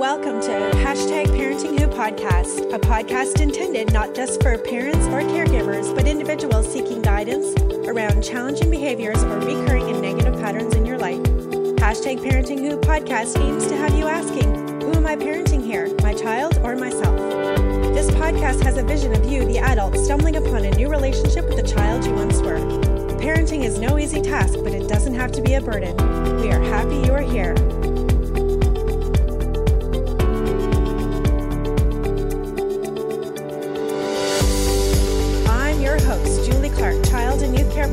Welcome to hashtag Parenting Who podcast, a podcast intended not just for parents or caregivers, but individuals seeking guidance around challenging behaviors or recurring and negative patterns in your life. Hashtag Parenting Who podcast aims to have you asking, Who am I parenting here, my child or myself? This podcast has a vision of you, the adult, stumbling upon a new relationship with the child you once were. Parenting is no easy task, but it doesn't have to be a burden. We are happy you are here.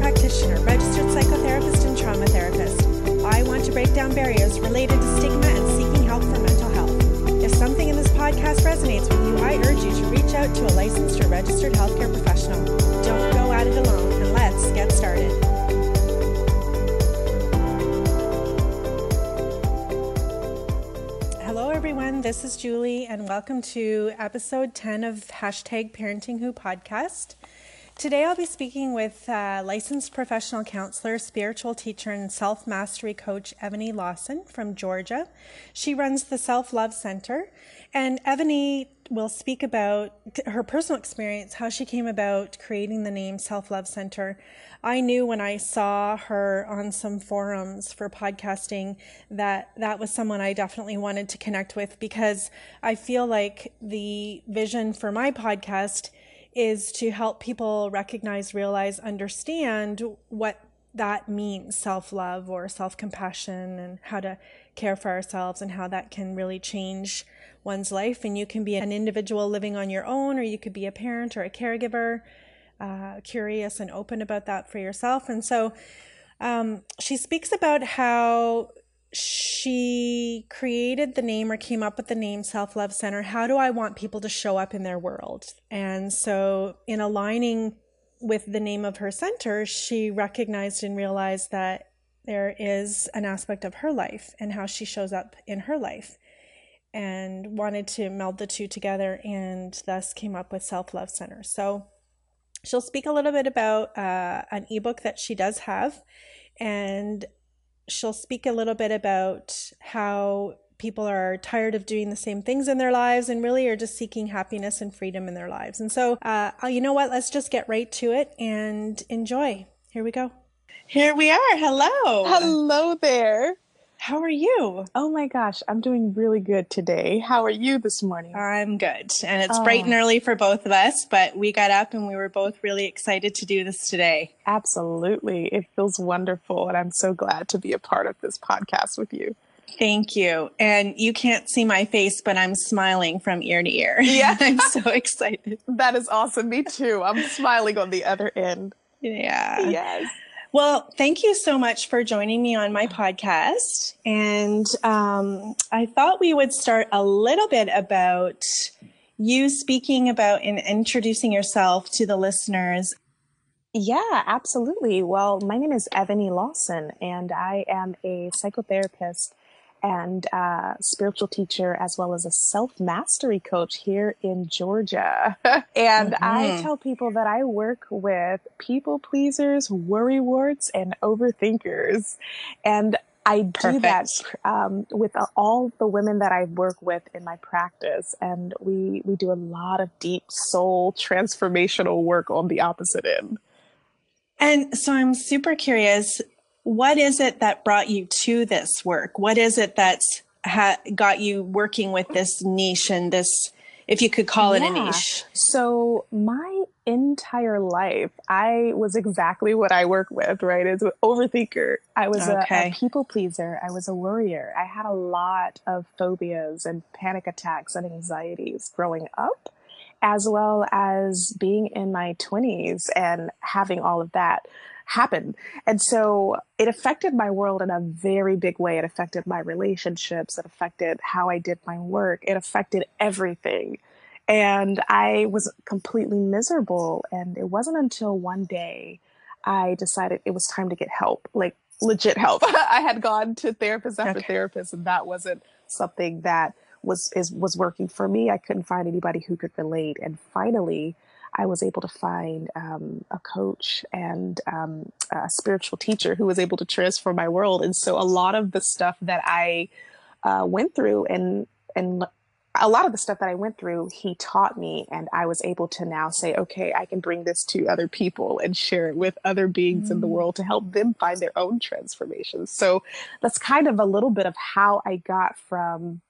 Practitioner, registered psychotherapist, and trauma therapist. I want to break down barriers related to stigma and seeking help for mental health. If something in this podcast resonates with you, I urge you to reach out to a licensed or registered healthcare professional. Don't go at it alone, and let's get started. Hello, everyone. This is Julie, and welcome to episode 10 of hashtag Parenting Who podcast. Today, I'll be speaking with uh, licensed professional counselor, spiritual teacher, and self mastery coach Ebony Lawson from Georgia. She runs the Self Love Center, and Ebony will speak about her personal experience, how she came about creating the name Self Love Center. I knew when I saw her on some forums for podcasting that that was someone I definitely wanted to connect with because I feel like the vision for my podcast is to help people recognize, realize, understand what that means self love or self compassion and how to care for ourselves and how that can really change one's life. And you can be an individual living on your own, or you could be a parent or a caregiver, uh, curious and open about that for yourself. And so um, she speaks about how she created the name or came up with the name Self Love Center. How do I want people to show up in their world? And so, in aligning with the name of her center, she recognized and realized that there is an aspect of her life and how she shows up in her life and wanted to meld the two together and thus came up with Self Love Center. So, she'll speak a little bit about uh, an ebook that she does have and she'll speak a little bit about how people are tired of doing the same things in their lives and really are just seeking happiness and freedom in their lives. And so, uh, you know what? Let's just get right to it and enjoy. Here we go. Here we are. Hello. Hello there. How are you? Oh my gosh, I'm doing really good today. How are you this morning? I'm good. And it's oh. bright and oh. early for both of us, but we got up and we were both really excited to do this today. Absolutely. It feels wonderful. And I'm so glad to be a part of this podcast with you. Thank you. And you can't see my face, but I'm smiling from ear to ear. Yeah. I'm so excited. That is awesome. Me too. I'm smiling on the other end. Yeah. Yes. Well, thank you so much for joining me on my podcast. And um, I thought we would start a little bit about you speaking about and introducing yourself to the listeners. Yeah, absolutely. Well, my name is Ebony Lawson, and I am a psychotherapist and uh, spiritual teacher, as well as a self mastery coach here in Georgia. and mm-hmm. I tell people that I work with people pleasers, worry warts, and overthinkers. And I do Perfect. that um, with all the women that I work with in my practice, and we we do a lot of deep soul transformational work on the opposite end. And so I'm super curious what is it that brought you to this work? What is it that's ha- got you working with this niche and this, if you could call it yeah. a niche? So my entire life, I was exactly what I work with, right? As an overthinker. I was okay. a, a people pleaser. I was a worrier. I had a lot of phobias and panic attacks and anxieties growing up as well as being in my 20s and having all of that happen. And so it affected my world in a very big way. It affected my relationships. It affected how I did my work. It affected everything. And I was completely miserable. And it wasn't until one day I decided it was time to get help, like legit help. I had gone to therapist after okay. therapist, and that wasn't something that was is was working for me. I couldn't find anybody who could relate. And finally, I was able to find um, a coach and um, a spiritual teacher who was able to transform my world. And so a lot of the stuff that I uh, went through and and a lot of the stuff that I went through, he taught me, and I was able to now say, okay, I can bring this to other people and share it with other beings mm. in the mm. world to help them find their own transformations. So that's kind of a little bit of how I got from,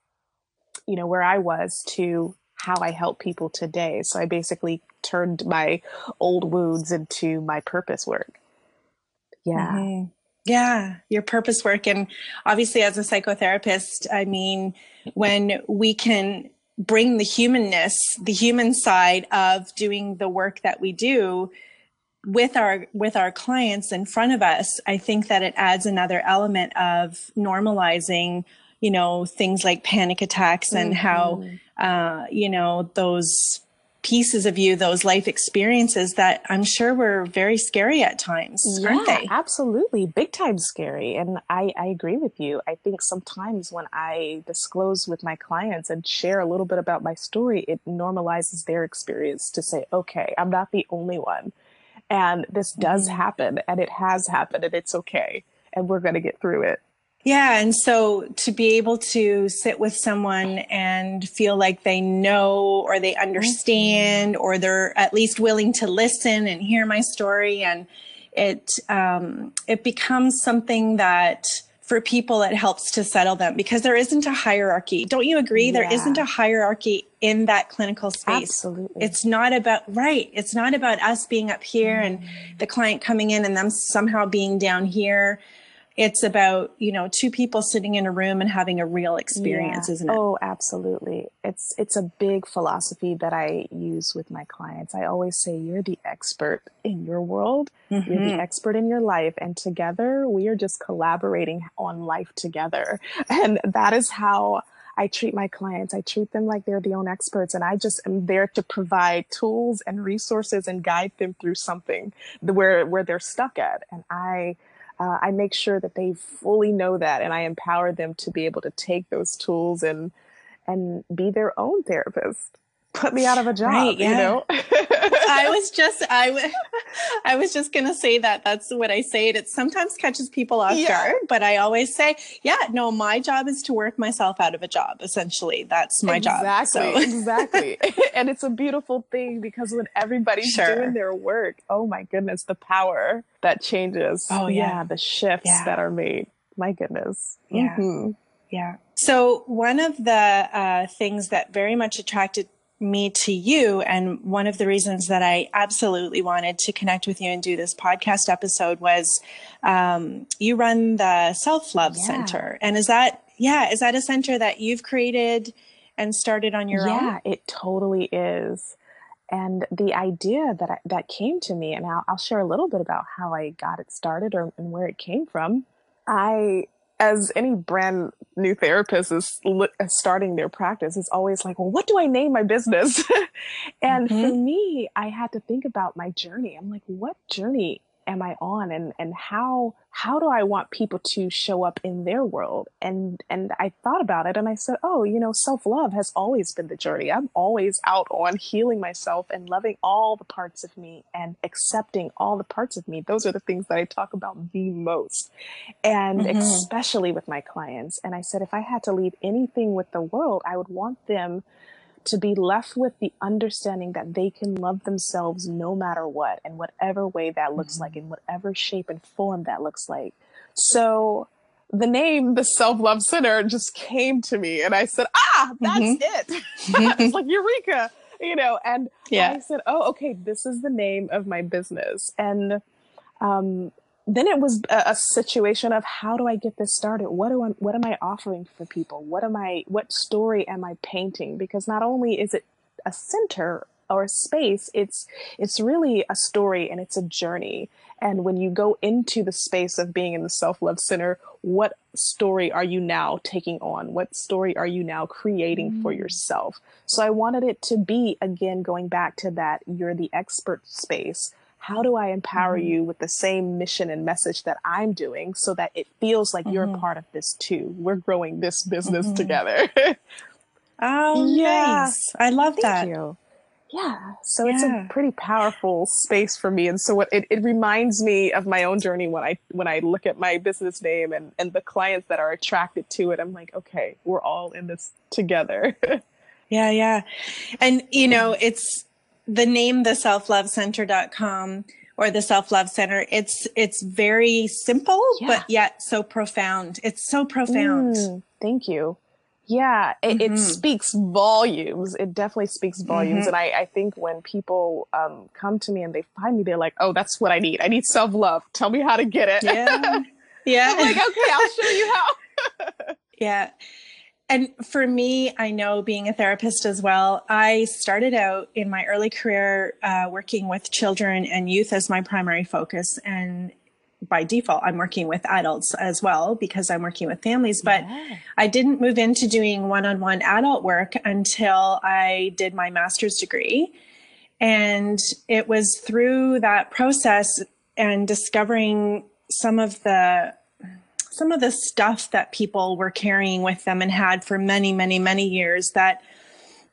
you know, where I was to how I help people today. So I basically turned my old wounds into my purpose work. Yeah. Mm-hmm. Yeah, your purpose work. And obviously, as a psychotherapist, I mean, when we can bring the humanness, the human side of doing the work that we do with our with our clients in front of us, I think that it adds another element of normalizing, you know, things like panic attacks and mm-hmm. how uh, you know, those pieces of you, those life experiences that I'm sure were very scary at times, yeah, aren't they? Absolutely. Big time scary. And I, I agree with you. I think sometimes when I disclose with my clients and share a little bit about my story, it normalizes their experience to say, okay, I'm not the only one. And this does mm-hmm. happen and it has happened and it's okay. And we're going to get through it. Yeah. And so to be able to sit with someone and feel like they know or they understand mm-hmm. or they're at least willing to listen and hear my story and it um, it becomes something that for people it helps to settle them because there isn't a hierarchy don't you agree yeah. there isn't a hierarchy in that clinical space absolutely it's not about right it's not about us being up here mm. and the client coming in and them somehow being down here it's about you know two people sitting in a room and having a real experience yeah. isn't it oh absolutely it's it's a big philosophy that i use with my clients i always say you're the expert in your world mm-hmm. you're the mm-hmm. expert in your life and together we are just collaborating on life together and that is how I treat my clients. I treat them like they're the own experts, and I just am there to provide tools and resources and guide them through something where where they're stuck at. And I uh, I make sure that they fully know that, and I empower them to be able to take those tools and and be their own therapist. Put me out of a job, right, yeah. you know. I was just I was I was just gonna say that. That's what I say. It sometimes catches people off yeah. guard, but I always say, yeah, no, my job is to work myself out of a job. Essentially, that's my exactly, job. Exactly, exactly. and it's a beautiful thing because when everybody's sure. doing their work, oh my goodness, the power that changes. Oh yeah, yeah the shifts yeah. that are made. My goodness. Yeah. Mm-hmm. Yeah. So one of the uh, things that very much attracted me to you. And one of the reasons that I absolutely wanted to connect with you and do this podcast episode was um, you run the Self Love yeah. Center. And is that, yeah, is that a center that you've created and started on your yeah, own? Yeah, it totally is. And the idea that I, that came to me, and I'll, I'll share a little bit about how I got it started or and where it came from. I as any brand new therapist is starting their practice, is always like, well, what do I name my business? and mm-hmm. for me, I had to think about my journey. I'm like, what journey am I on and and how how do I want people to show up in their world? And and I thought about it and I said, oh, you know, self-love has always been the journey. I'm always out on healing myself and loving all the parts of me and accepting all the parts of me. Those are the things that I talk about the most. And mm-hmm. especially with my clients. And I said if I had to leave anything with the world, I would want them to be left with the understanding that they can love themselves no matter what, and whatever way that looks mm-hmm. like, in whatever shape and form that looks like. So the name, the Self Love Center, just came to me, and I said, "Ah, that's mm-hmm. it." it's like Eureka, you know. And yeah. I said, "Oh, okay, this is the name of my business." And um, then it was a, a, situation of how do I get this started? What do I, what am I offering for people? What am I, what story am I painting? Because not only is it a center or a space, it's, it's really a story and it's a journey. And when you go into the space of being in the self-love center, what story are you now taking on? What story are you now creating mm. for yourself? So I wanted it to be, again, going back to that, you're the expert space how do I empower mm-hmm. you with the same mission and message that I'm doing so that it feels like mm-hmm. you're a part of this too? We're growing this business mm-hmm. together. oh, yeah. nice. I love Thank that. You. yeah so yeah. it's a pretty powerful space for me and so what it, it reminds me of my own journey when i when i look at my business name and and the clients that are attracted to it i'm like okay we're all in this together yeah yeah and you know it's the name the selflovecenter.com or the self-love center it's it's very simple yeah. but yet so profound it's so profound mm, thank you yeah, it, mm-hmm. it, speaks volumes. It definitely speaks volumes. Mm-hmm. And I, I, think when people um, come to me and they find me, they're like, oh, that's what I need. I need self love. Tell me how to get it. Yeah. Yeah. I'm like, okay, I'll show you how. yeah. And for me, I know being a therapist as well, I started out in my early career uh, working with children and youth as my primary focus. And by default, I'm working with adults as well because I'm working with families. But yeah. I didn't move into doing one on one adult work until I did my master's degree. And it was through that process and discovering some of the some of the stuff that people were carrying with them and had for many many many years that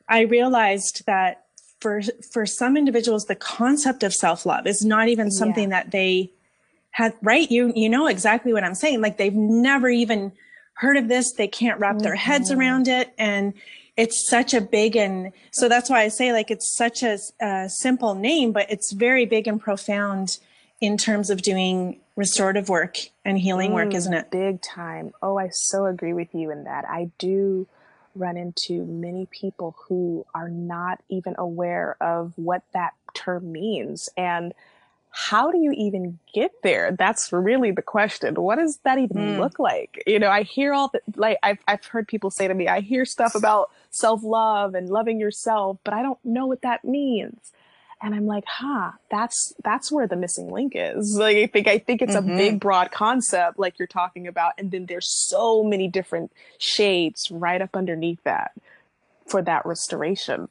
i realized that for for some individuals the concept of self-love is not even something yeah. that they had right you you know exactly what i'm saying like they've never even heard of this they can't wrap mm-hmm. their heads mm-hmm. around it and it's such a big and so that's why i say like it's such a, a simple name but it's very big and profound in terms of doing restorative work and healing mm, work isn't it big time oh i so agree with you in that i do run into many people who are not even aware of what that term means and how do you even get there? That's really the question. What does that even mm. look like? You know, I hear all the, like, I've, I've heard people say to me, I hear stuff about self love and loving yourself, but I don't know what that means. And I'm like, huh, that's, that's where the missing link is. Like, I think, I think it's mm-hmm. a big, broad concept, like you're talking about. And then there's so many different shades right up underneath that for that restoration.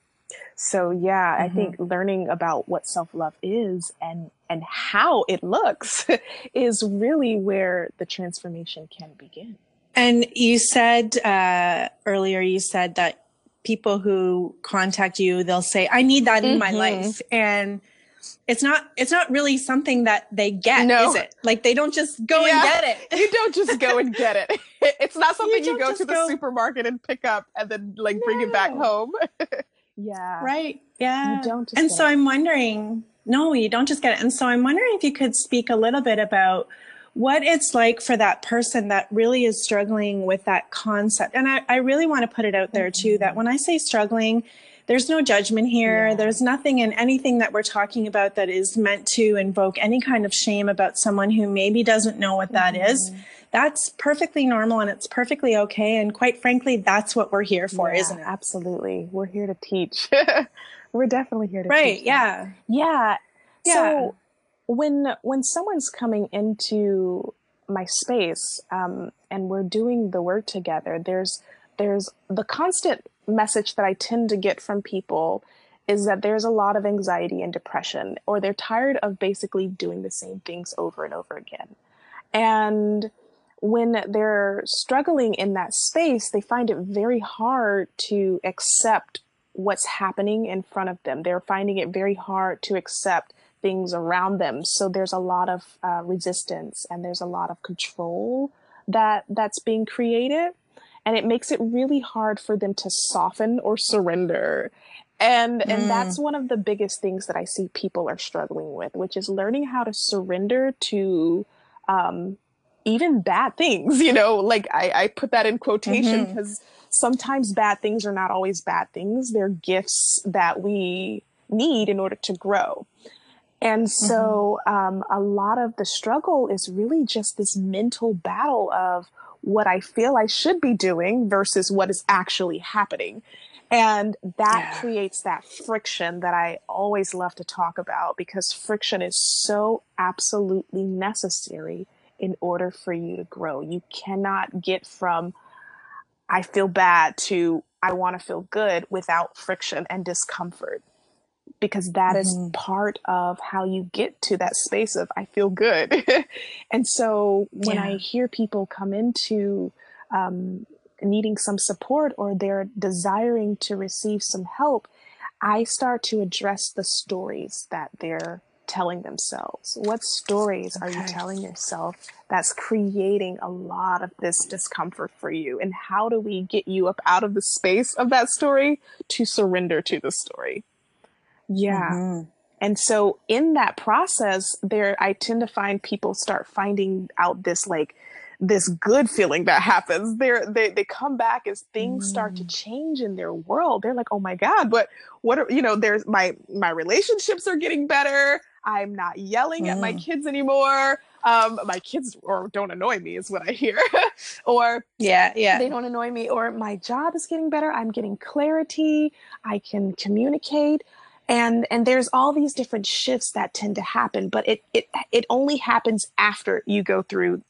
So yeah, mm-hmm. I think learning about what self-love is and and how it looks is really where the transformation can begin. And you said uh, earlier, you said that people who contact you, they'll say, "I need that in mm-hmm. my life," and it's not it's not really something that they get no. is it like they don't just go yeah. and get it you don't just go and get it it's not something you, you go to the go... supermarket and pick up and then like no. bring it back home yeah. Right. Yeah. You don't and so I'm wondering, no, you don't just get it. And so I'm wondering if you could speak a little bit about what it's like for that person that really is struggling with that concept. And I, I really want to put it out there too that mm-hmm. when I say struggling, there's no judgment here. Yeah. There's nothing in anything that we're talking about that is meant to invoke any kind of shame about someone who maybe doesn't know what that mm-hmm. is that's perfectly normal and it's perfectly okay. And quite frankly, that's what we're here for, yeah, isn't it? Absolutely. We're here to teach. we're definitely here to right, teach. Yeah. yeah. Yeah. So when when someone's coming into my space um, and we're doing the work together, there's there's the constant message that I tend to get from people is that there's a lot of anxiety and depression, or they're tired of basically doing the same things over and over again. And when they're struggling in that space, they find it very hard to accept what's happening in front of them. They're finding it very hard to accept things around them. So there's a lot of uh, resistance and there's a lot of control that that's being created, and it makes it really hard for them to soften or surrender. And mm. and that's one of the biggest things that I see people are struggling with, which is learning how to surrender to um, even bad things, you know, like I, I put that in quotation because mm-hmm. sometimes bad things are not always bad things. They're gifts that we need in order to grow. And so mm-hmm. um, a lot of the struggle is really just this mental battle of what I feel I should be doing versus what is actually happening. And that yeah. creates that friction that I always love to talk about because friction is so absolutely necessary in order for you to grow. You cannot get from I feel bad to I want to feel good without friction and discomfort because that mm-hmm. is part of how you get to that space of I feel good. and so when yeah. I hear people come into um, needing some support or they're desiring to receive some help, I start to address the stories that they're telling themselves? What stories okay. are you telling yourself that's creating a lot of this discomfort for you? And how do we get you up out of the space of that story to surrender to the story? Yeah. Mm-hmm. And so in that process, there I tend to find people start finding out this like this good feeling that happens. They're, they they come back as things mm. start to mm. change in their world. They're like, oh my god, but what are you know? There's my my relationships are getting better. I'm not yelling mm. at my mm. kids anymore. Um, my kids or don't annoy me is what I hear. or yeah, yeah, they don't annoy me. Or my job is getting better. I'm getting clarity. I can communicate. And and there's all these different shifts that tend to happen, but it it it only happens after you go through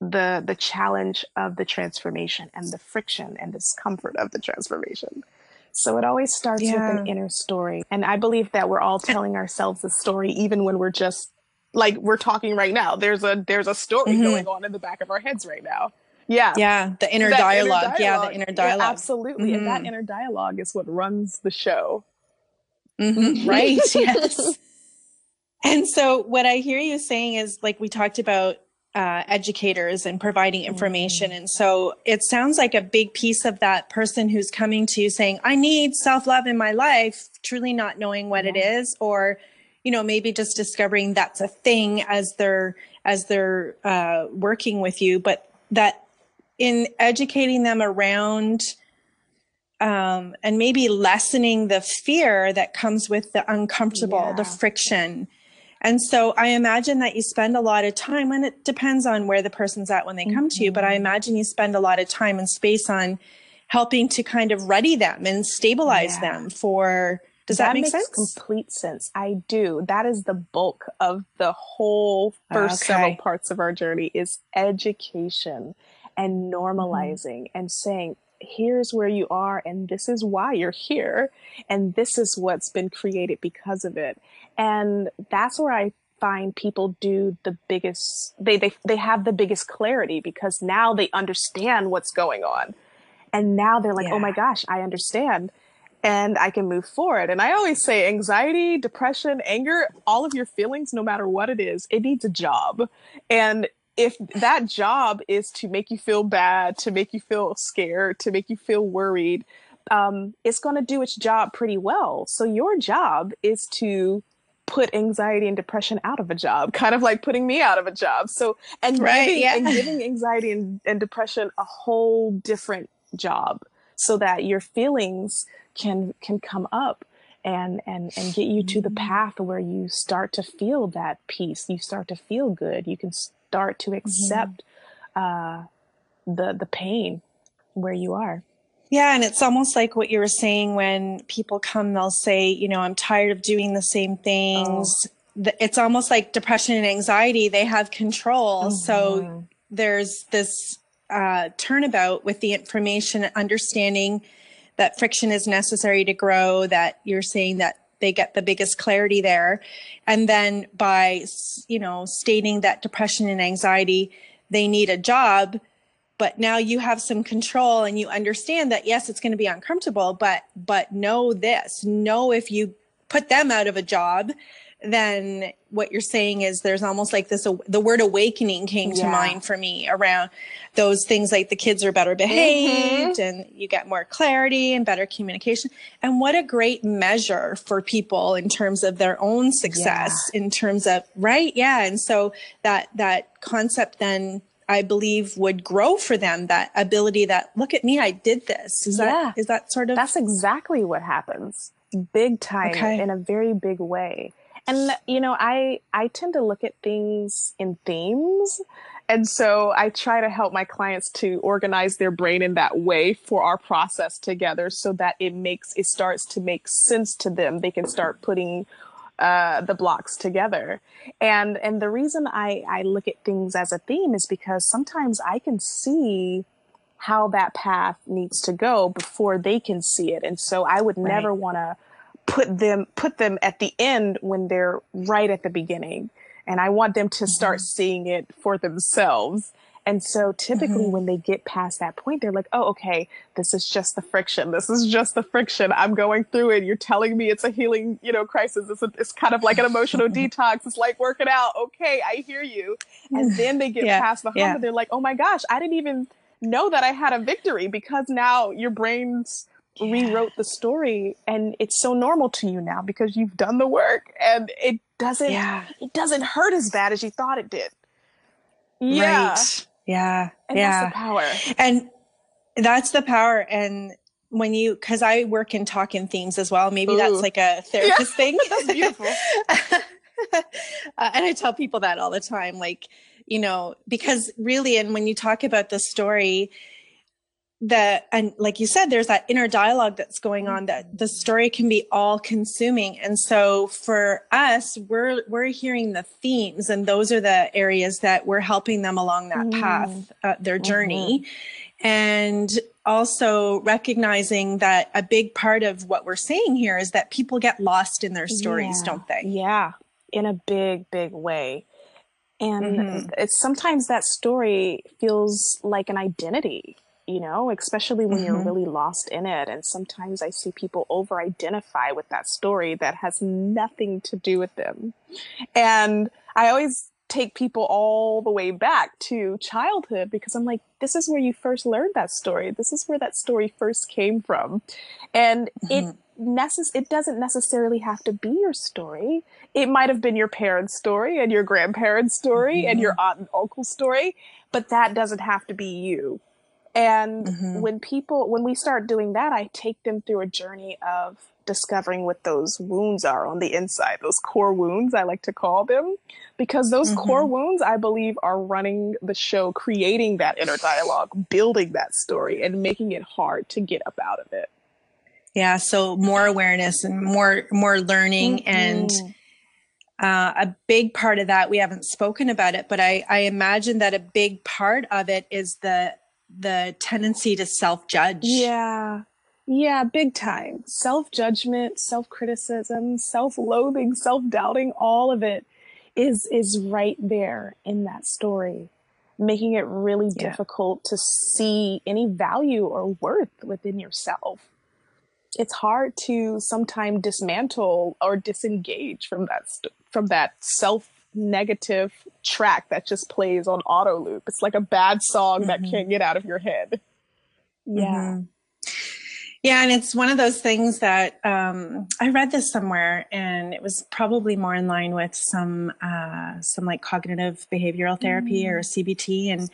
the the challenge of the transformation and the friction and discomfort of the transformation. So it always starts yeah. with an inner story. And I believe that we're all telling ourselves a story even when we're just like we're talking right now. There's a there's a story mm-hmm. going on in the back of our heads right now. Yeah. Yeah. The inner, dialogue. inner dialogue. Yeah, the inner dialogue. Yeah, absolutely. Mm-hmm. And that mm-hmm. inner dialogue is what runs the show. Mm-hmm. Right. yes. And so what I hear you saying is like we talked about uh, educators and providing information. Mm-hmm. And so it sounds like a big piece of that person who's coming to you saying, I need self love in my life, truly not knowing what yeah. it is, or, you know, maybe just discovering that's a thing as they're, as they're uh, working with you, but that in educating them around um, and maybe lessening the fear that comes with the uncomfortable, yeah. the friction and so I imagine that you spend a lot of time, and it depends on where the person's at when they come mm-hmm. to you, but I mm-hmm. imagine you spend a lot of time and space on helping to kind of ready them and stabilize yeah. them for. Does that, that make sense? Complete sense. I do. That is the bulk of the whole first okay. several parts of our journey is education and normalizing mm-hmm. and saying, here's where you are and this is why you're here and this is what's been created because of it and that's where i find people do the biggest they they, they have the biggest clarity because now they understand what's going on and now they're like yeah. oh my gosh i understand and I can move forward. And I always say anxiety, depression, anger, all of your feelings, no matter what it is, it needs a job. And if that job is to make you feel bad, to make you feel scared, to make you feel worried, um, it's going to do its job pretty well. So your job is to put anxiety and depression out of a job, kind of like putting me out of a job. So and right, giving, yeah. and giving anxiety and, and depression a whole different job, so that your feelings can can come up and and and get you to the mm-hmm. path where you start to feel that peace you start to feel good you can start to mm-hmm. accept mm-hmm. uh, the the pain where you are. Yeah, and it's almost like what you were saying when people come, they'll say, you know, I'm tired of doing the same things. Oh. It's almost like depression and anxiety, they have control. Mm-hmm. So there's this uh, turnabout with the information, understanding that friction is necessary to grow, that you're saying that they get the biggest clarity there. And then by, you know, stating that depression and anxiety, they need a job, but now you have some control and you understand that yes, it's going to be uncomfortable, but, but know this, know if you put them out of a job, then what you're saying is there's almost like this the word awakening came yeah. to mind for me around those things like the kids are better behaved mm-hmm. and you get more clarity and better communication and what a great measure for people in terms of their own success yeah. in terms of right yeah and so that that concept then I believe would grow for them that ability that look at me I did this is yeah. that is that sort of That's exactly what happens big time okay. in a very big way and you know i i tend to look at things in themes. And so i try to help my clients to organize their brain in that way for our process together so that it makes it starts to make sense to them. They can start putting uh, the blocks together. And and the reason i i look at things as a theme is because sometimes i can see how that path needs to go before they can see it. And so i would right. never want to put them put them at the end when they're right at the beginning and i want them to start mm-hmm. seeing it for themselves And so typically mm-hmm. when they get past that point, they're like, oh, okay, this is just the friction. This is just the friction. I'm going through it. You're telling me it's a healing, you know, crisis. It's, a, it's kind of like an emotional detox. It's like working out. Okay, I hear you. And then they get yeah. past the hump yeah. and they're like, oh my gosh, I didn't even know that I had a victory because now your brain's. Rewrote the story and it's so normal to you now because you've done the work and it doesn't yeah. it doesn't hurt as bad as you thought it did. Yeah. Right. Yeah. And yeah. that's the power. And that's the power and when you because I work in talking themes as well, maybe Ooh. that's like a therapist yeah. thing. that's beautiful. uh, and I tell people that all the time like you know because really and when you talk about the story that and like you said there's that inner dialogue that's going on that the story can be all consuming and so for us we're we're hearing the themes and those are the areas that we're helping them along that mm. path uh, their journey mm-hmm. and also recognizing that a big part of what we're saying here is that people get lost in their stories yeah. don't they yeah in a big big way and mm-hmm. it's sometimes that story feels like an identity you know, especially when mm-hmm. you're really lost in it. And sometimes I see people over identify with that story that has nothing to do with them. And I always take people all the way back to childhood because I'm like, this is where you first learned that story. This is where that story first came from. And mm-hmm. it necess- it doesn't necessarily have to be your story. It might have been your parents' story and your grandparents' story mm-hmm. and your aunt and uncle's story, but that doesn't have to be you. And mm-hmm. when people, when we start doing that, I take them through a journey of discovering what those wounds are on the inside, those core wounds, I like to call them, because those mm-hmm. core wounds, I believe, are running the show, creating that inner dialogue, building that story, and making it hard to get up out of it. Yeah. So more awareness and more, more learning mm-hmm. and, uh, a big part of that we haven't spoken about it but I, I imagine that a big part of it is the the tendency to self judge. Yeah. Yeah, big time. Self judgment, self criticism, self loathing, self doubting, all of it is is right there in that story, making it really yeah. difficult to see any value or worth within yourself. It's hard to sometimes dismantle or disengage from that st- from that self negative track that just plays on auto loop. It's like a bad song mm-hmm. that can't get out of your head. Yeah. Mm-hmm. Yeah, and it's one of those things that um, I read this somewhere, and it was probably more in line with some uh, some like cognitive behavioral therapy mm. or CBT, and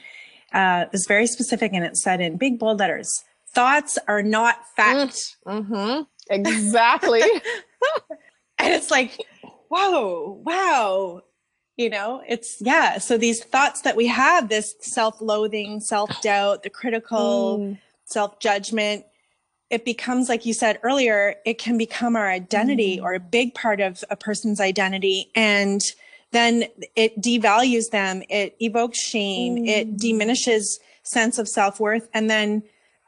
uh, it was very specific, and it said in big bold letters, "Thoughts are not fact." Mm. Mm-hmm. Exactly. and it's like, whoa, wow, you know it's yeah so these thoughts that we have this self-loathing self-doubt the critical mm. self-judgment it becomes like you said earlier it can become our identity mm. or a big part of a person's identity and then it devalues them it evokes shame mm. it diminishes sense of self-worth and then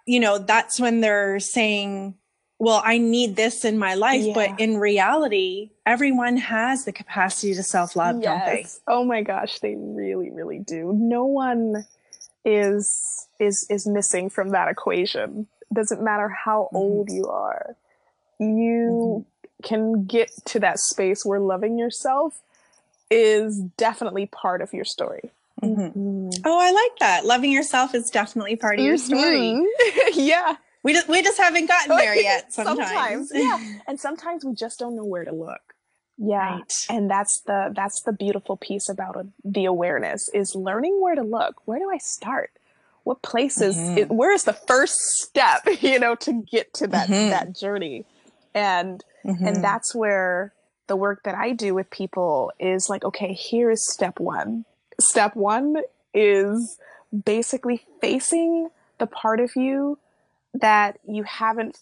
you know that's when they're saying well, I need this in my life. Yeah. But in reality, everyone has the capacity to self love, yes. don't they? Oh my gosh, they really, really do. No one is is is missing from that equation. Doesn't matter how mm-hmm. old you are. You mm-hmm. can get to that space where loving yourself is definitely part of your story. Mm-hmm. mm-hmm. Oh, I like that. Loving yourself is definitely part of your story. Mm-hmm. yeah. We just we just haven't gotten there yet. Sometimes, sometimes yeah, and sometimes we just don't know where to look. Yeah, right. and that's the that's the beautiful piece about a, the awareness is learning where to look. Where do I start? What places? Mm-hmm. where is the first step? You know, to get to that mm-hmm. that journey, and mm-hmm. and that's where the work that I do with people is like, okay, here is step one. Step one is basically facing the part of you that you haven't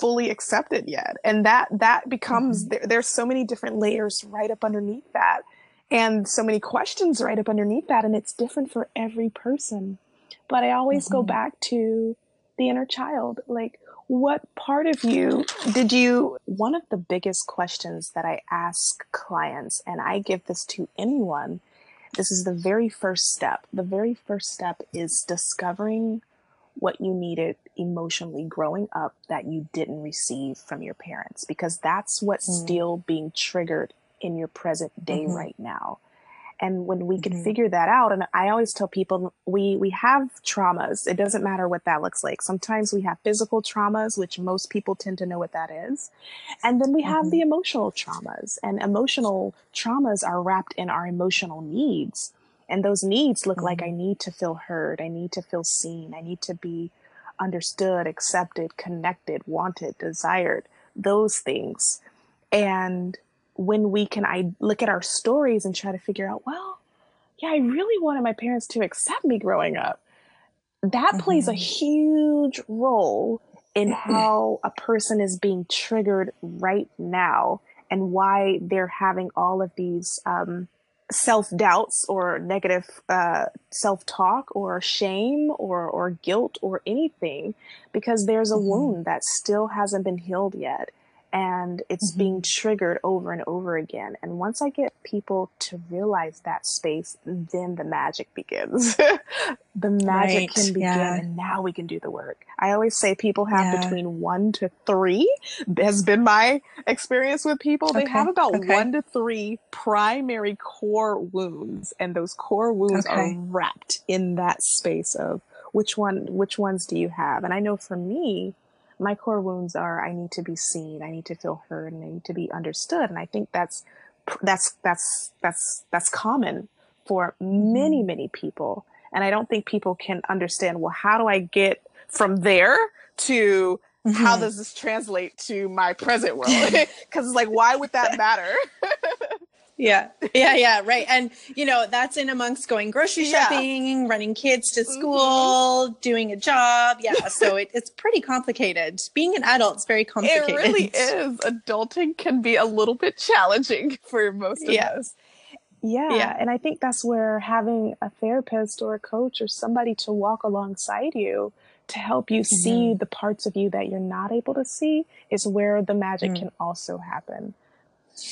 fully accepted yet and that that becomes mm-hmm. there, there's so many different layers right up underneath that and so many questions right up underneath that and it's different for every person but i always mm-hmm. go back to the inner child like what part of you did you one of the biggest questions that i ask clients and i give this to anyone this is the very first step. The very first step is discovering what you needed emotionally growing up that you didn't receive from your parents because that's what's mm. still being triggered in your present day mm-hmm. right now and when we can mm-hmm. figure that out and i always tell people we we have traumas it doesn't matter what that looks like sometimes we have physical traumas which most people tend to know what that is and then we mm-hmm. have the emotional traumas and emotional traumas are wrapped in our emotional needs and those needs look like i mm-hmm. need to feel heard i need to feel seen i need to be understood accepted connected wanted desired those things and when we can I look at our stories and try to figure out, well, yeah, I really wanted my parents to accept me growing up. That mm-hmm. plays a mm-hmm. huge role in how a person is being triggered right now and why they're having all of these um, self doubts or negative uh, self talk or shame or, or guilt or anything because there's a mm-hmm. wound that still hasn't been healed yet and it's mm-hmm. being triggered over and over again. And once I get people to realize that space, then the magic begins. the magic right. can begin, yeah. and now we can do the work. I always say people have yeah. between one to three, has been my experience with people. They okay. have about okay. one to three primary core wounds, and those core wounds okay. are wrapped in that space of which one which ones do you have and i know for me my core wounds are I need to be seen, I need to feel heard, and I need to be understood. And I think that's that's that's that's that's common for many mm-hmm. many people. And I don't think people can understand. Well, how do I get from there to mm-hmm. how does this translate to my present world? Because it's like, why would that matter? yeah yeah yeah right and you know that's in amongst going grocery shopping yeah. running kids to mm-hmm. school mm-hmm. doing a job yeah so it, it's pretty complicated being an adult is very complicated it really is adulting can be a little bit challenging for most of yeah. us yeah. yeah and i think that's where having a therapist or a coach or somebody to walk alongside you to help you mm-hmm. see the parts of you that you're not able to see is where the magic mm. can also happen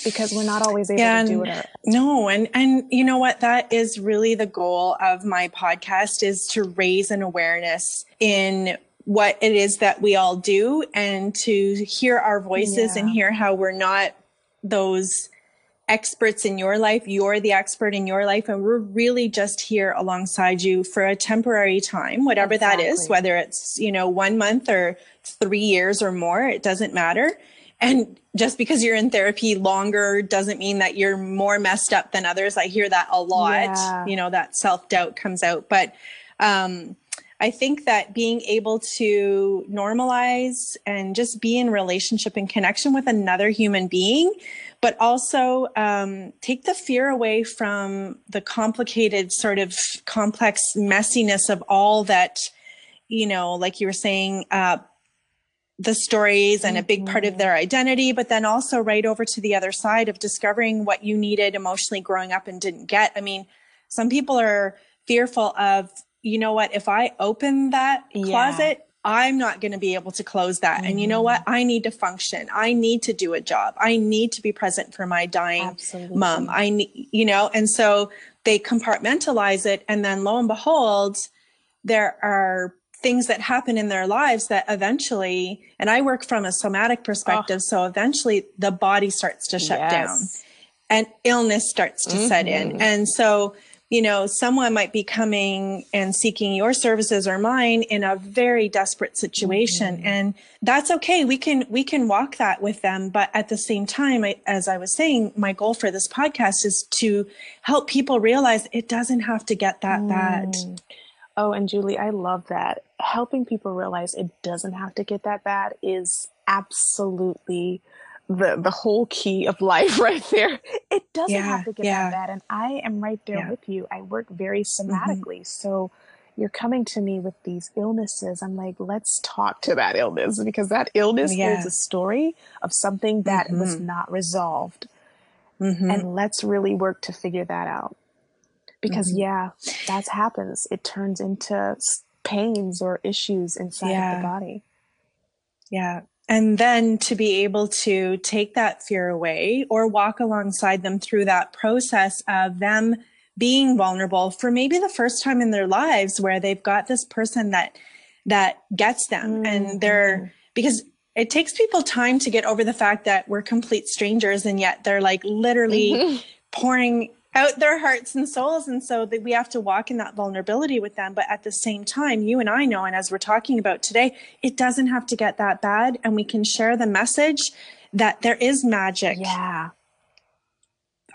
because we're not always able and, to do it. No, and and you know what? That is really the goal of my podcast is to raise an awareness in what it is that we all do and to hear our voices yeah. and hear how we're not those experts in your life. You're the expert in your life, and we're really just here alongside you for a temporary time, whatever exactly. that is, whether it's, you know, one month or three years or more, it doesn't matter. And just because you're in therapy longer doesn't mean that you're more messed up than others. I hear that a lot. Yeah. You know, that self doubt comes out. But um, I think that being able to normalize and just be in relationship and connection with another human being, but also um, take the fear away from the complicated, sort of complex messiness of all that, you know, like you were saying, uh, the stories and a big part of mm-hmm. their identity, but then also right over to the other side of discovering what you needed emotionally growing up and didn't get. I mean, some people are fearful of, you know what, if I open that yeah. closet, I'm not going to be able to close that. Mm-hmm. And you know what? Mm-hmm. I need to function. I need to do a job. I need to be present for my dying Absolutely. mom. I need, you know, and so they compartmentalize it. And then lo and behold, there are things that happen in their lives that eventually, and I work from a somatic perspective, oh. so eventually the body starts to shut yes. down and illness starts to mm-hmm. set in. Mm-hmm. And so, you know, someone might be coming and seeking your services or mine in a very desperate situation. Mm-hmm. And that's okay. We can, we can walk that with them. But at the same time, I, as I was saying, my goal for this podcast is to help people realize it doesn't have to get that mm. bad. Oh, and Julie, I love that. Helping people realize it doesn't have to get that bad is absolutely the the whole key of life right there. It doesn't yeah, have to get yeah. that bad. And I am right there yeah. with you. I work very mm-hmm. somatically. Mm-hmm. So you're coming to me with these illnesses. I'm like, let's talk to that illness because that illness is a story of something that mm-hmm. was not resolved. Mm-hmm. And let's really work to figure that out because mm-hmm. yeah that happens it turns into pains or issues inside yeah. of the body yeah and then to be able to take that fear away or walk alongside them through that process of them being vulnerable for maybe the first time in their lives where they've got this person that that gets them mm-hmm. and they're because it takes people time to get over the fact that we're complete strangers and yet they're like literally mm-hmm. pouring out their hearts and souls and so that we have to walk in that vulnerability with them but at the same time you and i know and as we're talking about today it doesn't have to get that bad and we can share the message that there is magic yeah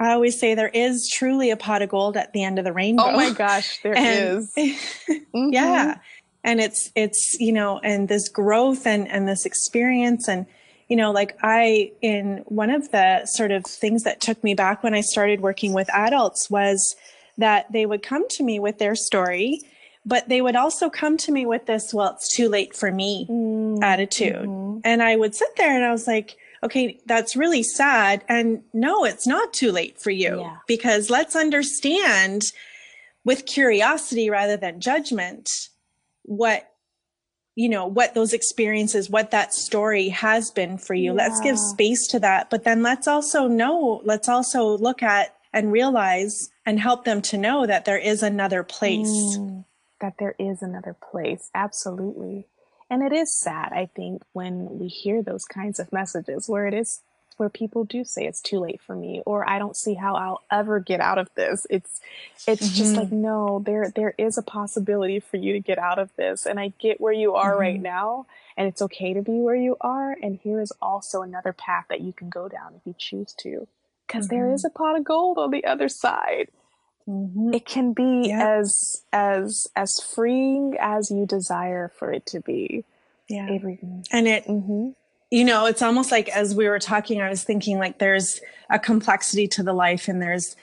I always say there is truly a pot of gold at the end of the rainbow. Oh my gosh, there and, is. mm-hmm. Yeah. And it's it's, you know, and this growth and and this experience and you know, like I, in one of the sort of things that took me back when I started working with adults was that they would come to me with their story, but they would also come to me with this, well, it's too late for me mm-hmm. attitude. Mm-hmm. And I would sit there and I was like, okay, that's really sad. And no, it's not too late for you yeah. because let's understand with curiosity rather than judgment what you know what those experiences what that story has been for you. Yeah. let's give space to that but then let's also know let's also look at and realize and help them to know that there is another place. Mm, that there is another place. Absolutely. And it is sad i think when we hear those kinds of messages where it is where people do say it's too late for me or I don't see how I'll ever get out of this. It's it's mm-hmm. just like mm-hmm. no, there there is a possibility for you to get out of this and I get where you are mm-hmm. right now and it's okay to be where you are and here is also another path that you can go down if you choose to because mm-hmm. is a pot of gold on the other side. Mm-hmm. It can be yeah. as as as freeing as you desire for it to be. Yeah. Everything. And it mm-hmm you know, it's almost like as we were talking, I was thinking like there's a complexity to the life and there's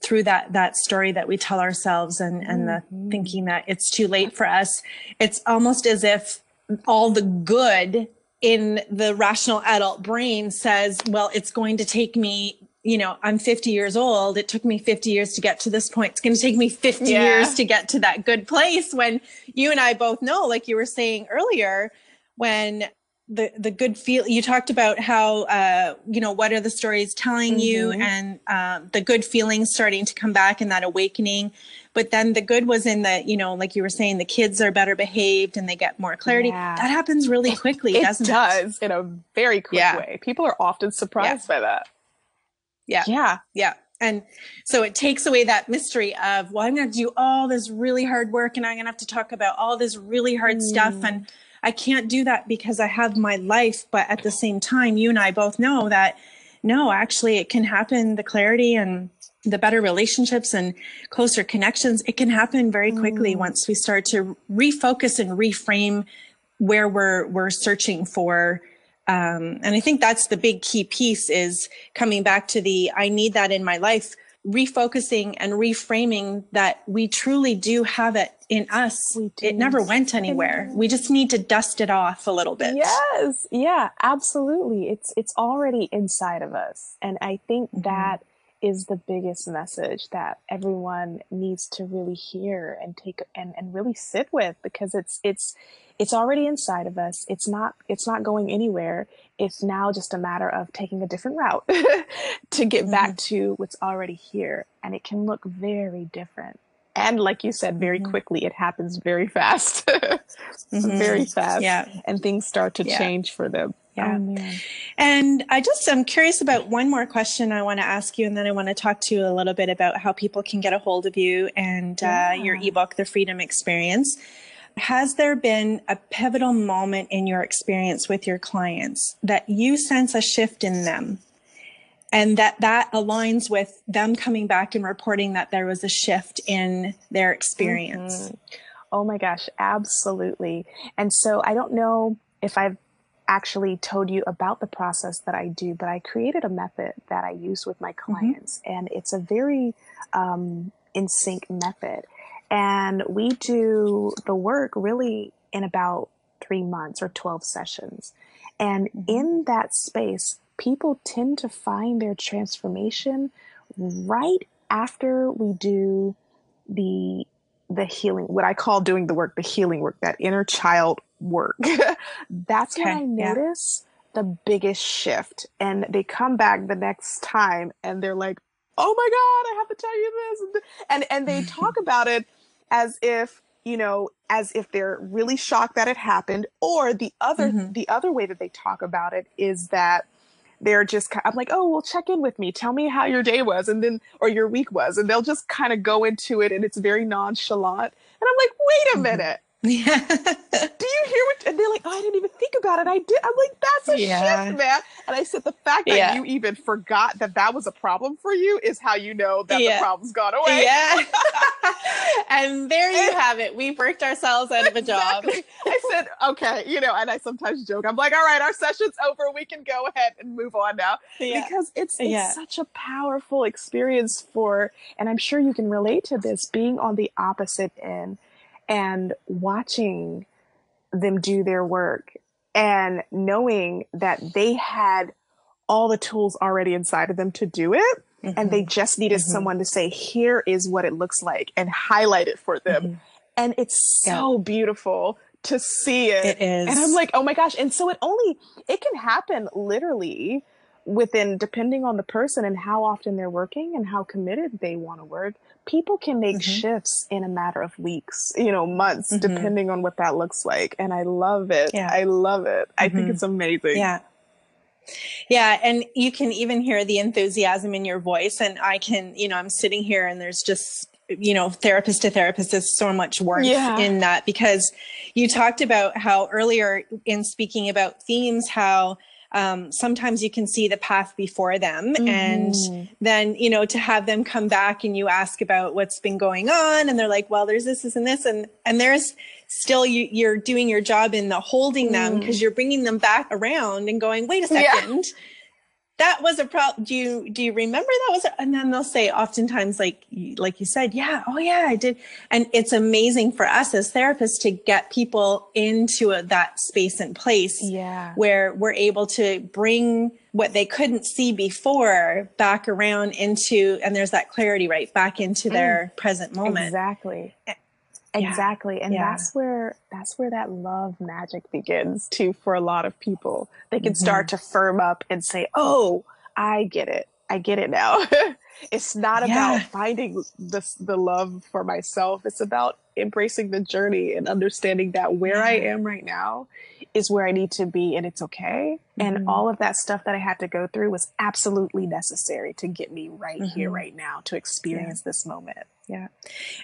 through that that story that we tell ourselves and and the mm-hmm. thinking that it's too late for us it's almost as if all the good in the rational adult brain says well it's going to take me you know i'm 50 years old it took me 50 years to get to this point it's going to take me 50 yeah. years to get to that good place when you and i both know like you were saying earlier when the the good feel you talked about how uh you know what are the stories telling mm-hmm. you and um, the good feelings starting to come back and that awakening but then the good was in the you know like you were saying the kids are better behaved and they get more clarity yeah. that happens really quickly it doesn't does it? in a very quick yeah. way people are often surprised yeah. by that yeah yeah yeah and so it takes away that mystery of well i'm going to do all this really hard work and i'm going to have to talk about all this really hard mm. stuff and I can't do that because I have my life. But at the same time, you and I both know that no, actually, it can happen. The clarity and the better relationships and closer connections, it can happen very quickly mm. once we start to refocus and reframe where we're we're searching for. Um, and I think that's the big key piece is coming back to the I need that in my life refocusing and reframing that we truly do have it in us. It never went anywhere. We just need to dust it off a little bit. Yes. Yeah, absolutely. It's it's already inside of us. And I think mm-hmm. that is the biggest message that everyone needs to really hear and take and, and really sit with because it's it's it's already inside of us it's not it's not going anywhere it's now just a matter of taking a different route to get mm-hmm. back to what's already here and it can look very different and like you said very mm-hmm. quickly it happens very fast mm-hmm. very fast yeah and things start to yeah. change for them yeah. Oh, and I just I'm curious about one more question I want to ask you, and then I want to talk to you a little bit about how people can get a hold of you and yeah. uh, your ebook, The Freedom Experience. Has there been a pivotal moment in your experience with your clients that you sense a shift in them and that that aligns with them coming back and reporting that there was a shift in their experience? Mm-hmm. Oh my gosh, absolutely. And so I don't know if I've actually told you about the process that I do, but I created a method that I use with my mm-hmm. clients, mm-hmm. and it's a very um, in sync method. And we do the work really in about three months or 12 sessions. And mm-hmm. in that space, people tend to find their transformation right after we do the the healing what i call doing the work the healing work that inner child work that's okay. when i notice yeah. the biggest shift and they come back the next time and they're like oh my god, I have to tell you this, and and they talk about it as if you know as if they're really shocked that it happened or the other mm-hmm. the other way that they talk about it is that they're just i'm like oh well check in with me. Tell me how your day was and then or your week was. And they'll just kind of go into it and it's very nonchalant. And i'm like wait a mm-hmm. minute yeah. Do you hear what? And they're like, oh, I didn't even think about it. I did. I'm like, that's a yeah. shift, man. And I said, the fact that yeah. you even forgot that that was a problem for you is how you know that yeah. the problem's gone away. Yeah. and there you have it. We worked ourselves out of a job. I said, okay, you know, and I sometimes joke. I'm like, all right, our session's over. We can go ahead and move on now because it's, it's such a powerful experience for, and I'm sure you can relate to this, being on the opposite end and watching them do their work and knowing that they had all the tools already inside of them to do it mm-hmm. and they mm-hmm. just needed mm-hmm. someone to say here is what it looks like and highlight it for them mm-hmm. and it's so yeah. beautiful to see it. It is. And I'm like, oh my gosh. And so it only, it can happen literally within depending on the person and how often they're working and how committed they want to work people can make mm-hmm. shifts in a matter of weeks you know months mm-hmm. depending on what that looks like and i love it yeah. i love it i think mm-hmm. it's amazing yeah yeah and you can even hear the enthusiasm in your voice and i can you know i'm sitting here and there's just you know therapist to therapist is so much work yeah. in that because you talked about how earlier in speaking about themes how um, sometimes you can see the path before them mm-hmm. and then you know to have them come back and you ask about what's been going on and they're like well there's this, this and this and and there's still you, you're doing your job in the holding them because mm. you're bringing them back around and going wait a second yeah that was a problem. Do you do you remember that was? A, and then they'll say, oftentimes, like like you said, yeah, oh yeah, I did. And it's amazing for us as therapists to get people into a, that space and place, yeah, where we're able to bring what they couldn't see before back around into, and there's that clarity, right, back into their mm, present moment. Exactly. Exactly. And yeah. that's where that's where that love magic begins too for a lot of people. They can mm-hmm. start to firm up and say, "Oh, I get it. I get it now." it's not yeah. about finding the the love for myself. It's about embracing the journey and understanding that where. I am right now is where I need to be and it's okay. Mm-hmm. And all of that stuff that I had to go through was absolutely necessary to get me right mm-hmm. here, right now, to experience yeah. this moment. Yeah.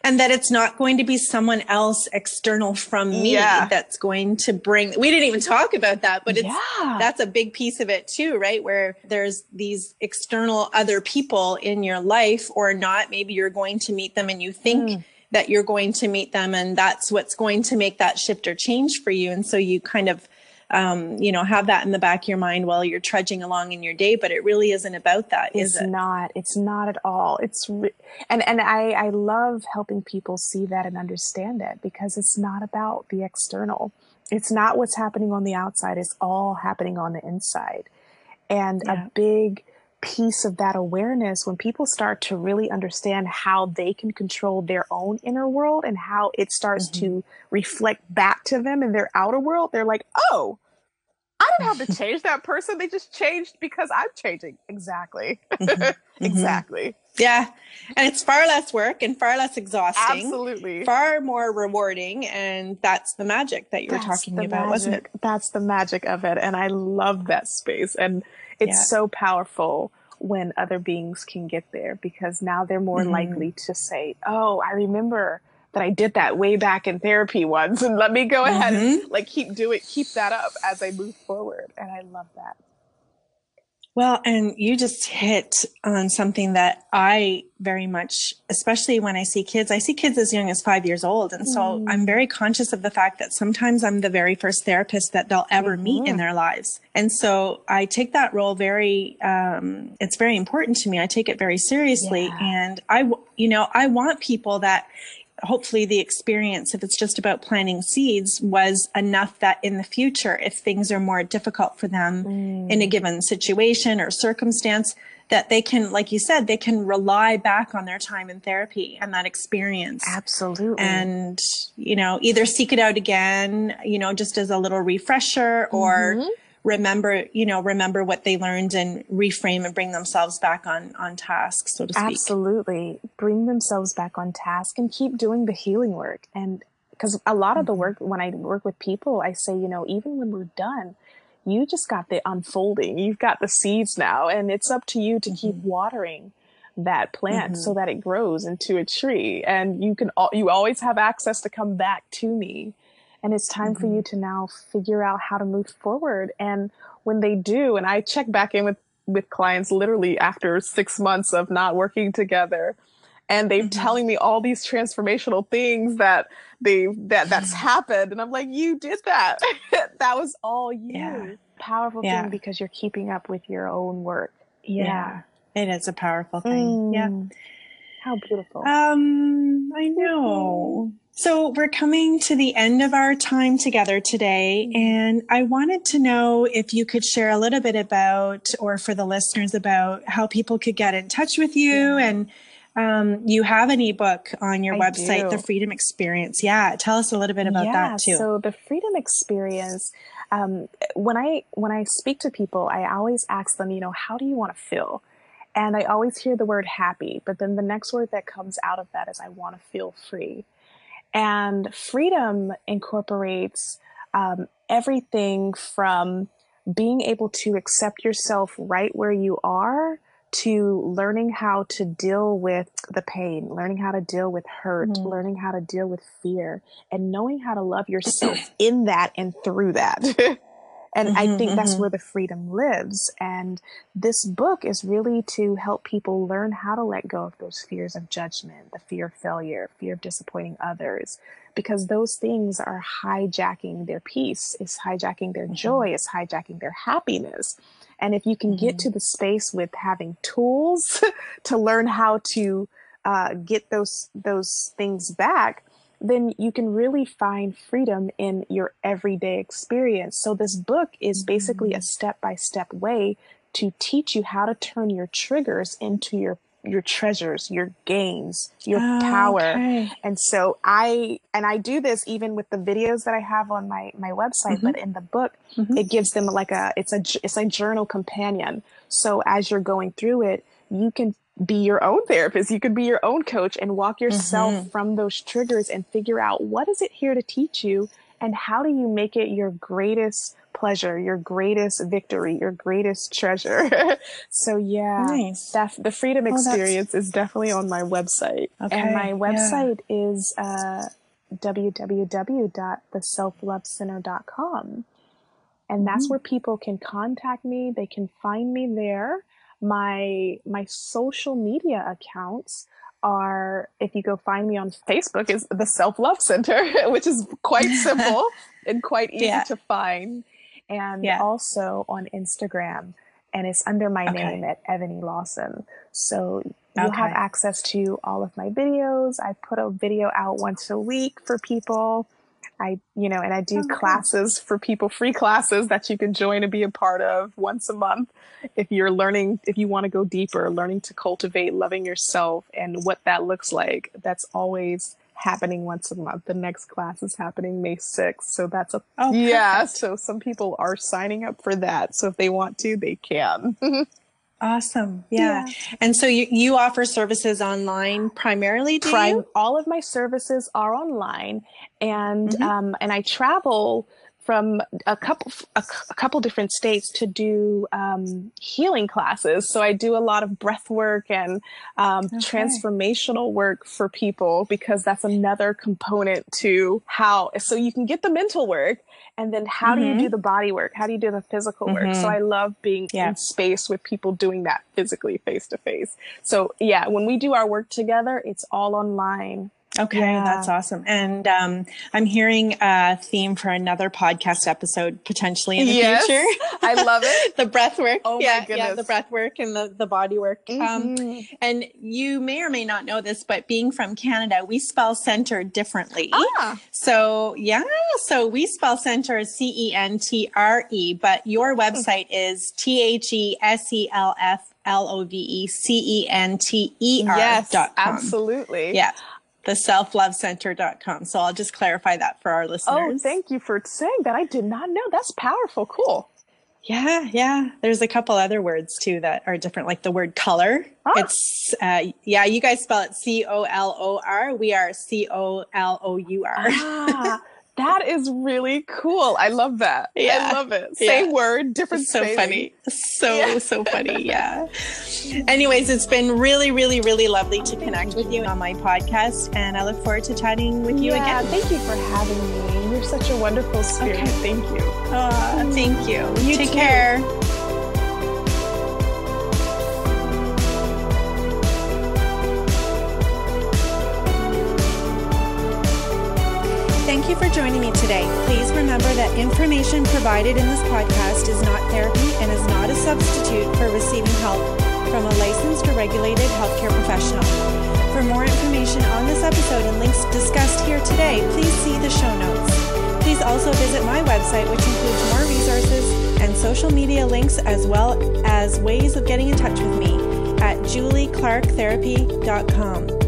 And that it's not going to be someone else external from me yeah. that's going to bring, we didn't even talk about that, but it's, yeah. that's a big piece of it too, right? Where there's these external other people in your life or not. Maybe you're going to meet them and you think, mm that you're going to meet them and that's what's going to make that shift or change for you and so you kind of um, you know have that in the back of your mind while you're trudging along in your day but it really isn't about that it's it? not it's not at all it's re- and and i i love helping people see that and understand it because it's not about the external it's not what's happening on the outside it's all happening on the inside and yeah. a big piece of that awareness when people start to really understand how they can control their own inner world and how it starts mm-hmm. to reflect back to them in their outer world they're like oh i didn't have to change that person they just changed because i'm changing exactly mm-hmm. exactly mm-hmm. yeah and it's far less work and far less exhausting absolutely far more rewarding and that's the magic that you that's were talking about magic. wasn't it that's the magic of it and i love that space and it's yeah. so powerful when other beings can get there because now they're more mm-hmm. likely to say, "Oh, I remember that I did that way back in therapy once, and let me go ahead mm-hmm. and like keep doing keep that up as I move forward." And I love that. Well, and you just hit on something that I very much, especially when I see kids, I see kids as young as five years old. And so mm. I'm very conscious of the fact that sometimes I'm the very first therapist that they'll ever mm-hmm. meet in mm-hmm. their lives. And so I take that role very, um, it's very important to me. I take it very seriously. Yeah. And I, you know, I want people that, hopefully the experience, if it's just about planting seeds, was enough that in the future, if things are more difficult for them mm. in a given situation or circumstance, that they can, like you said, they can rely back on their time in therapy and that experience. Absolutely. And, you know, either seek it out again, you know, just as a little refresher or mm-hmm remember, you know, remember what they learned and reframe and bring themselves back on on task, so to speak. Absolutely. Bring themselves back on task and keep doing the healing work. And because a lot of the mm-hmm. work when I work with people, I say, you know, even when we're done, you just got the unfolding. You've got the seeds now, and it's up to you to mm-hmm. keep watering that plant mm-hmm. so that it grows into a tree. And you can you always have access to come back to me and it's time mm-hmm. for you mm-hmm. to now figure out how to move forward and when they do and i check back in with with clients literally after six months of not working together and they're mm-hmm. telling me all these transformational things that they that that's happened and i'm like you did that that was all you yeah. powerful yeah. thing because you're keeping up with your own work yeah, yeah. it is a powerful thing mm. yeah how beautiful um i know so, we're coming to the end of our time together today, mm-hmm. and I wanted to know if you could share a little bit about, or for the listeners, about how people could get in touch with you. And um, you have an ebook on your I website, do. The Freedom Experience. Yeah, tell us a little bit about yeah, that too. So, the Freedom Experience. Um, when I when I speak to people, I always ask them, you know, how do you want to feel? And I always hear the word happy, but then the next word that comes out of that is I want to feel free. And freedom incorporates um, everything from being able to accept yourself right where you are to learning how to deal with the pain, learning how to deal with hurt, mm-hmm. learning how to deal with fear, and knowing how to love yourself in that and through that. And mm-hmm, I think that's mm-hmm. where the freedom lives. And this book is really to help people learn how to let go of those fears of judgment, the fear of failure, fear of disappointing others, because those things are hijacking their peace, it's hijacking their mm-hmm. joy, it's hijacking their happiness. And if you can get mm-hmm. to the space with having tools to learn how to uh, get those those things back, then you can really find freedom in your everyday experience. So, this book is basically a step by step way to teach you how to turn your triggers into your your treasures, your gains, your oh, power. Okay. And so I and I do this even with the videos that I have on my my website, mm-hmm. but in the book mm-hmm. it gives them like a it's a it's a journal companion. So as you're going through it, you can be your own therapist. You could be your own coach and walk yourself mm-hmm. from those triggers and figure out what is it here to teach you and how do you make it your greatest pleasure, your greatest victory, your greatest treasure. so yeah, nice. Def- the freedom experience is definitely on my website. Okay. And my website yeah. is uh, www.theselflovecenter.com. And that's mm-hmm. where people can contact me. They can find me there my my social media accounts are if you go find me on Facebook is the Self Love Center, which is quite simple and quite easy yeah. to find, and yeah. also on Instagram, and it's under my okay. name at Ebony Lawson. So you'll okay. have access to all of my videos. I put a video out once a week for people. I, you know, and I do oh, classes for people, free classes that you can join and be a part of once a month. If you're learning, if you want to go deeper, learning to cultivate loving yourself and what that looks like, that's always happening once a month. The next class is happening May 6th. So that's a, oh, yeah. So some people are signing up for that. So if they want to, they can. Awesome. Yeah. yeah. And so you, you offer services online primarily, do you? All of my services are online and mm-hmm. um, and I travel from a couple a, a, couple different states to do um, healing classes. So I do a lot of breath work and um, okay. transformational work for people because that's another component to how. So you can get the mental work, and then how mm-hmm. do you mm-hmm. do the body work? How do you do the physical mm-hmm. work? So mm-hmm. I love being yeah. in space with people doing that physically face to face. So yeah, when we do our work together, it's all online. Okay, yeah. that's awesome. And um, I'm hearing a theme for another podcast episode potentially in the yes, future. I love it. the breath work. Oh yeah, my goodness. Yeah, the breath work and the, the body work. Um, mm-hmm. Um, and you may or may not know this, but being from Canada, we spell center differently. Ah. So yeah, so we spell center as C E N T R E, but your website is T H E S E L F L O V E C E N T E R. Yes, absolutely. Yeah the selflovecenter.com. So I'll just clarify that for our listeners. Oh, thank you for saying that. I did not know. That's powerful. Cool. Yeah, yeah. There's a couple other words too that are different, like the word color. Oh. It's uh, yeah, you guys spell it C O L O R. We are C O L O U R. Ah, that is really cool. I love that. Yeah. I love it. Same yeah. word, different. so funny. So yeah. so funny. Yeah. Anyways, it's been really, really, really lovely to connect with you on my podcast, and I look forward to chatting with you yeah, again. Thank you for having me. You're such a wonderful spirit. Okay. Thank you. Uh, thank you. You take too. care. Thank you for joining me today. Please remember that information provided in this podcast is not therapy and is not a substitute for receiving help from a licensed or regulated healthcare professional. For more information on this episode and links discussed here today, please see the show notes. Please also visit my website, which includes more resources and social media links, as well as ways of getting in touch with me at julieclarktherapy.com.